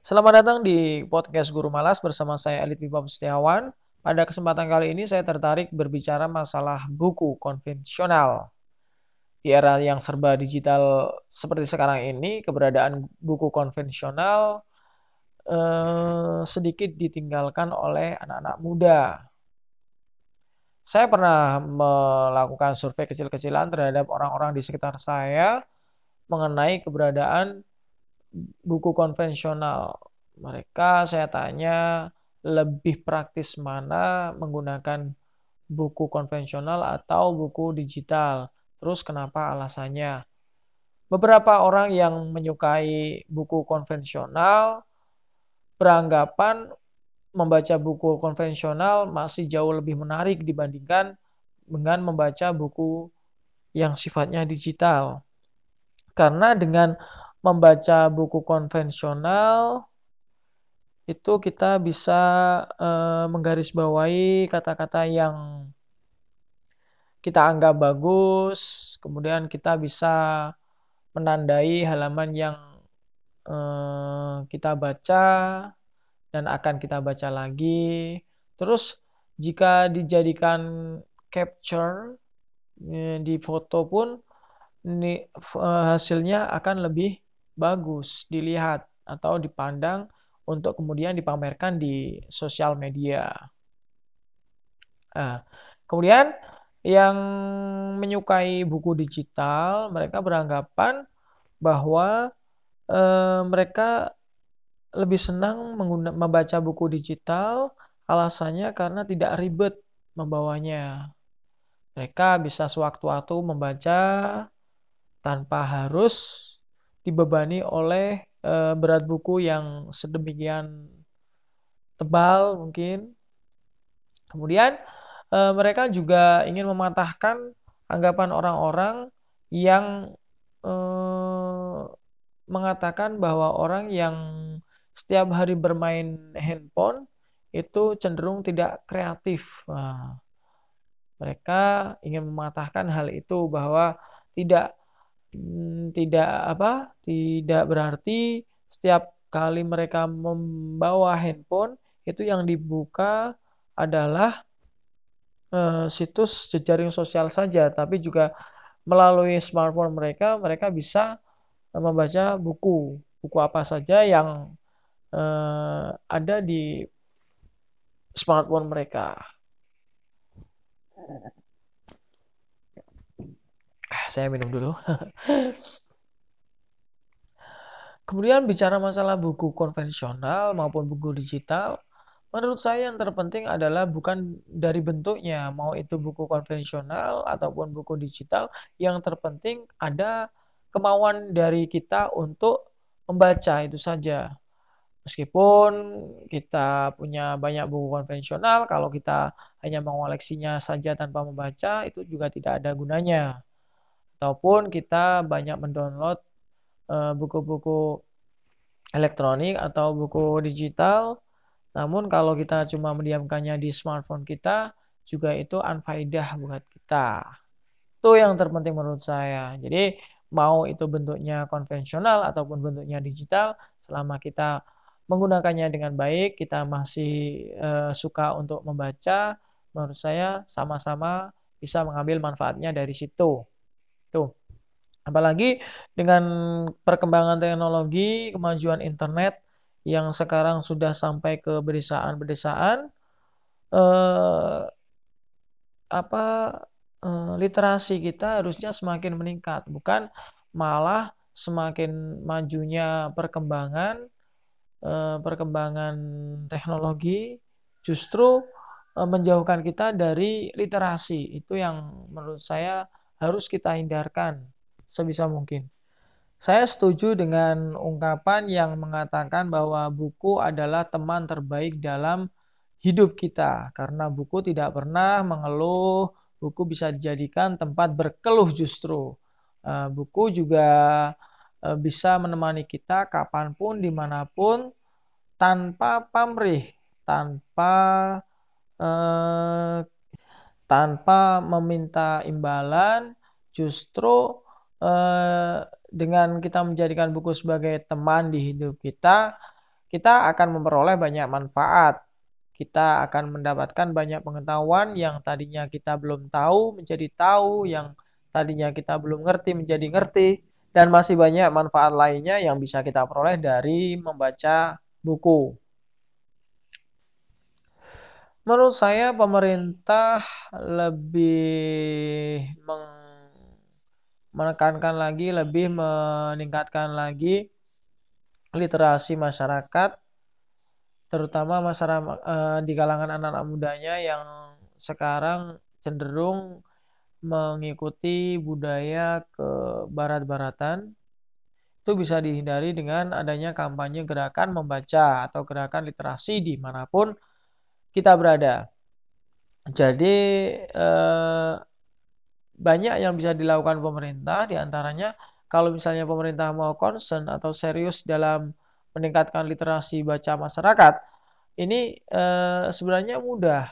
Selamat datang di podcast Guru Malas bersama saya Elit Bipap Setiawan. Pada kesempatan kali ini saya tertarik berbicara masalah buku konvensional. Di era yang serba digital seperti sekarang ini, keberadaan buku konvensional eh, sedikit ditinggalkan oleh anak-anak muda. Saya pernah melakukan survei kecil-kecilan terhadap orang-orang di sekitar saya mengenai keberadaan buku konvensional. Mereka saya tanya lebih praktis mana menggunakan buku konvensional atau buku digital. Terus kenapa alasannya? Beberapa orang yang menyukai buku konvensional beranggapan membaca buku konvensional masih jauh lebih menarik dibandingkan dengan membaca buku yang sifatnya digital. Karena dengan membaca buku konvensional itu kita bisa uh, menggarisbawahi kata-kata yang kita anggap bagus, kemudian kita bisa menandai halaman yang uh, kita baca dan akan kita baca lagi. Terus jika dijadikan capture eh, di foto pun ini hasilnya akan lebih bagus dilihat atau dipandang untuk kemudian dipamerkan di sosial media. Nah, kemudian yang menyukai buku digital, mereka beranggapan bahwa e, mereka lebih senang membaca buku digital, alasannya karena tidak ribet membawanya. Mereka bisa sewaktu-waktu membaca tanpa harus dibebani oleh e, berat buku yang sedemikian tebal mungkin. Kemudian e, mereka juga ingin mematahkan anggapan orang-orang yang e, mengatakan bahwa orang yang setiap hari bermain handphone itu cenderung tidak kreatif. Nah, mereka ingin mematahkan hal itu bahwa tidak tidak apa tidak berarti setiap kali mereka membawa handphone itu yang dibuka adalah uh, situs jejaring sosial saja. Tapi juga melalui smartphone mereka mereka bisa membaca buku. Buku apa saja yang uh, ada di smartphone mereka saya minum dulu. Kemudian bicara masalah buku konvensional maupun buku digital, menurut saya yang terpenting adalah bukan dari bentuknya, mau itu buku konvensional ataupun buku digital, yang terpenting ada kemauan dari kita untuk membaca itu saja. Meskipun kita punya banyak buku konvensional, kalau kita hanya mengoleksinya saja tanpa membaca, itu juga tidak ada gunanya ataupun kita banyak mendownload eh, buku-buku elektronik atau buku digital. Namun kalau kita cuma mendiamkannya di smartphone kita, juga itu unfaedah buat kita. Itu yang terpenting menurut saya. Jadi mau itu bentuknya konvensional ataupun bentuknya digital, selama kita menggunakannya dengan baik, kita masih uh, suka untuk membaca, menurut saya sama-sama bisa mengambil manfaatnya dari situ. Tuh. Apalagi dengan perkembangan teknologi, kemajuan internet yang sekarang sudah sampai ke pedesaan-pedesaan eh, apa eh, literasi kita harusnya semakin meningkat, bukan malah semakin majunya perkembangan eh, perkembangan teknologi justru eh, menjauhkan kita dari literasi. Itu yang menurut saya harus kita hindarkan sebisa mungkin. Saya setuju dengan ungkapan yang mengatakan bahwa buku adalah teman terbaik dalam hidup kita, karena buku tidak pernah mengeluh, buku bisa dijadikan tempat berkeluh justru. Eh, buku juga eh, bisa menemani kita kapan pun, di mana pun, tanpa pamrih, tanpa eh, tanpa meminta imbalan, justru eh, dengan kita menjadikan buku sebagai teman di hidup kita, kita akan memperoleh banyak manfaat. Kita akan mendapatkan banyak pengetahuan yang tadinya kita belum tahu menjadi tahu, yang tadinya kita belum ngerti menjadi ngerti, dan masih banyak manfaat lainnya yang bisa kita peroleh dari membaca buku. Menurut saya pemerintah lebih menekankan lagi, lebih meningkatkan lagi literasi masyarakat, terutama masyarakat eh, di kalangan anak-anak mudanya yang sekarang cenderung mengikuti budaya ke barat-baratan. Itu bisa dihindari dengan adanya kampanye gerakan membaca atau gerakan literasi di mana pun kita berada. Jadi eh, banyak yang bisa dilakukan pemerintah, di antaranya kalau misalnya pemerintah mau concern atau serius dalam meningkatkan literasi baca masyarakat, ini eh, sebenarnya mudah.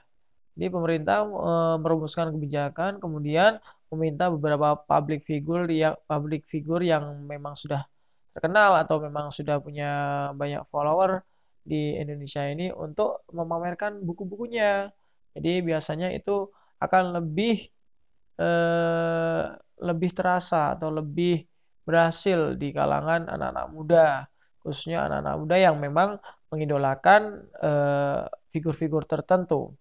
Jadi pemerintah eh, merumuskan kebijakan, kemudian meminta beberapa public figure yang public figure yang memang sudah terkenal atau memang sudah punya banyak follower di Indonesia ini untuk memamerkan buku-bukunya. Jadi biasanya itu akan lebih eh, lebih terasa atau lebih berhasil di kalangan anak-anak muda, khususnya anak-anak muda yang memang mengidolakan eh, figur-figur eh, tertentu.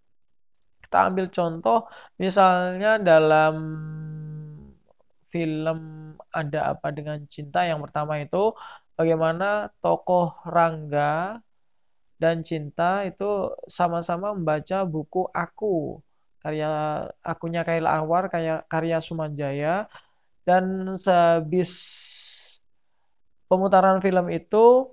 Kita ambil contoh misalnya dalam film Ada Apa Dengan Cinta yang pertama itu bagaimana tokoh Rangga dan Cinta itu sama-sama membaca buku Aku. Karya akunya Kaila Anwar karya karya Sumanjaya. Dan sehabis pemutaran film itu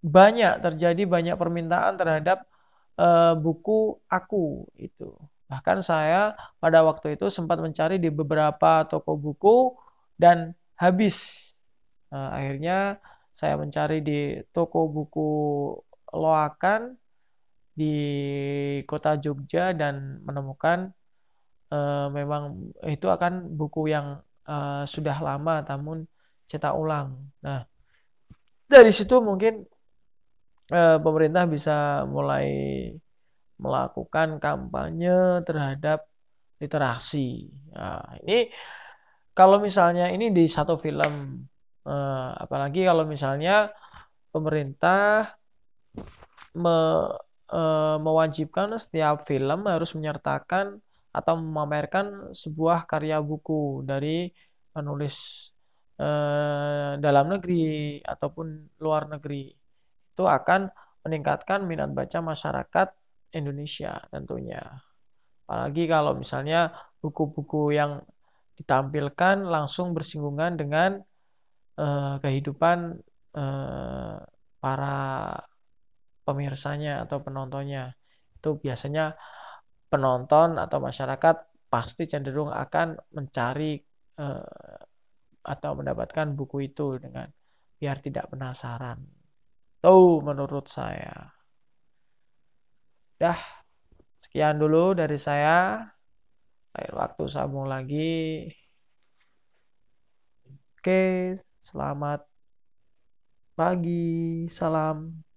banyak terjadi banyak permintaan terhadap uh, buku Aku itu. Bahkan saya pada waktu itu sempat mencari di beberapa toko buku dan habis. Uh, akhirnya saya mencari di toko buku Loakan di kota Jogja dan menemukan uh, memang itu akan buku yang uh, sudah lama namun cetak ulang. Nah, dari situ mungkin uh, pemerintah bisa mulai melakukan kampanye terhadap literasi. Nah, ini kalau misalnya ini di satu film, apalagi kalau misalnya pemerintah me, e, mewajibkan setiap film harus menyertakan atau memamerkan sebuah karya buku dari penulis e, dalam negeri ataupun luar negeri. Itu akan meningkatkan minat baca masyarakat Indonesia tentunya. Apalagi kalau misalnya buku-buku yang ditampilkan langsung bersinggungan dengan uh, kehidupan uh, para pemirsanya atau penontonnya. Itu biasanya penonton atau masyarakat pasti cenderung akan mencari uh, atau mendapatkan buku itu dengan biar tidak penasaran. Tuh menurut saya. Dah, sekian dulu dari saya. Lain waktu sambung lagi. Oke, selamat pagi. Salam.